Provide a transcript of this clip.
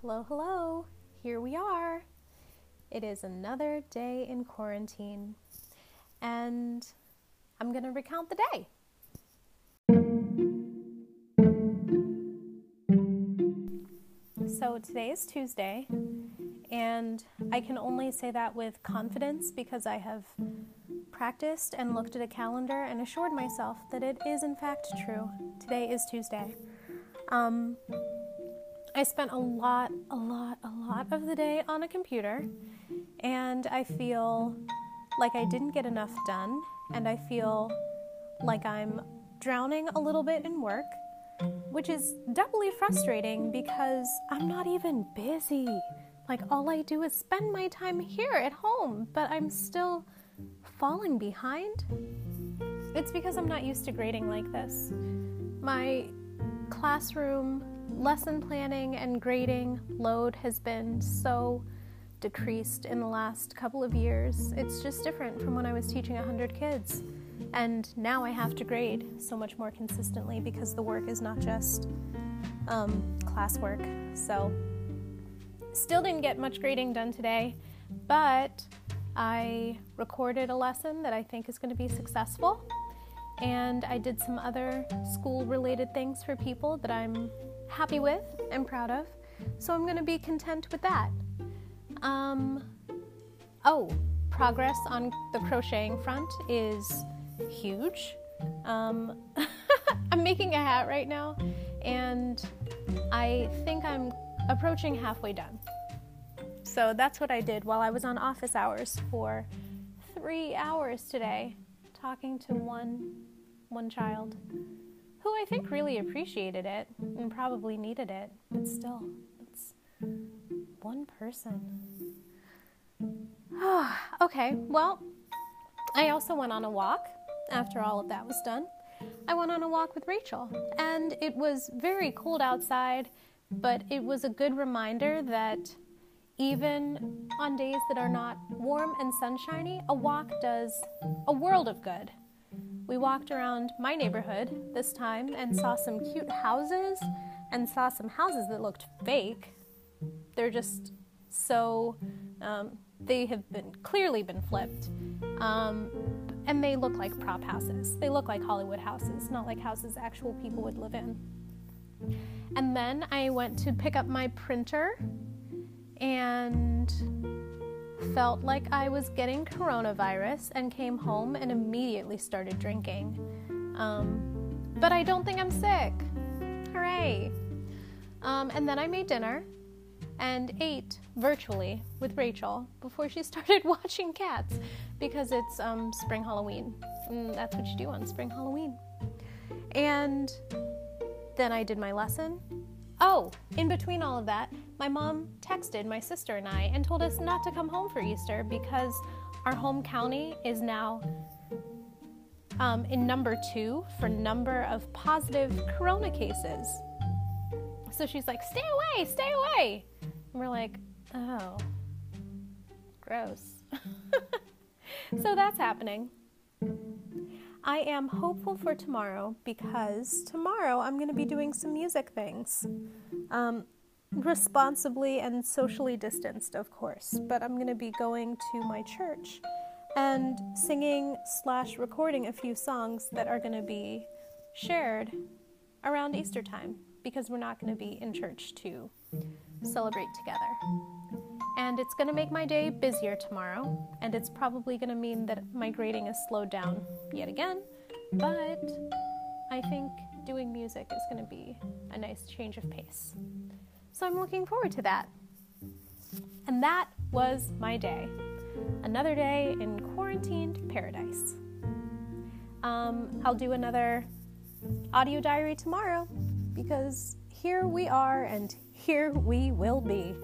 Hello, hello. Here we are. It is another day in quarantine, and I'm going to recount the day. So today is Tuesday, and I can only say that with confidence because I have practiced and looked at a calendar and assured myself that it is in fact true. Today is Tuesday. Um, I spent a lot, a lot, a lot of the day on a computer, and I feel like I didn't get enough done, and I feel like I'm drowning a little bit in work, which is doubly frustrating because I'm not even busy. Like, all I do is spend my time here at home, but I'm still falling behind. It's because I'm not used to grading like this. My classroom lesson planning and grading load has been so decreased in the last couple of years. It's just different from when I was teaching 100 kids. And now I have to grade so much more consistently because the work is not just um, classwork. So, still didn't get much grading done today, but I recorded a lesson that I think is going to be successful. And I did some other school related things for people that I'm happy with and proud of. So I'm going to be content with that. Um, oh, progress on the crocheting front is huge. Um, I'm making a hat right now, and I think I'm approaching halfway done. So that's what I did while I was on office hours for three hours today, talking to one one child who I think really appreciated it and probably needed it, but still, it's one person. okay, well, I also went on a walk after all of that was done. I went on a walk with Rachel, and it was very cold outside, but it was a good reminder that even on days that are not warm and sunshiny, a walk does a world of good. We walked around my neighborhood this time and saw some cute houses and saw some houses that looked fake. They're just so, um, they have been clearly been flipped. Um, and they look like prop houses. They look like Hollywood houses, not like houses actual people would live in. And then I went to pick up my printer and felt like I was getting coronavirus and came home and immediately started drinking. Um, but I don't think I'm sick. Hooray! Um, and then I made dinner and ate virtually with Rachel before she started watching cats because it's um, spring Halloween. And that's what you do on spring Halloween. And then I did my lesson Oh, in between all of that, my mom texted my sister and I and told us not to come home for Easter because our home county is now um, in number two for number of positive corona cases. So she's like, stay away, stay away. And we're like, oh, gross. so that's happening. I am hopeful for tomorrow because tomorrow I'm going to be doing some music things. Um, Mm-hmm. responsibly and socially mm-hmm. distanced, of course, but I'm going to be going to my church and singing slash recording a few songs that are going to be shared around Easter time because we're not going to be in church to celebrate together. And it's going to make my day busier tomorrow, and it's probably going to mean that my grading is slowed down yet again. But I think doing music is going to be a nice change of pace. So I'm looking forward to that. And that was my day. Another day in quarantined paradise. Um, I'll do another audio diary tomorrow because here we are and here we will be.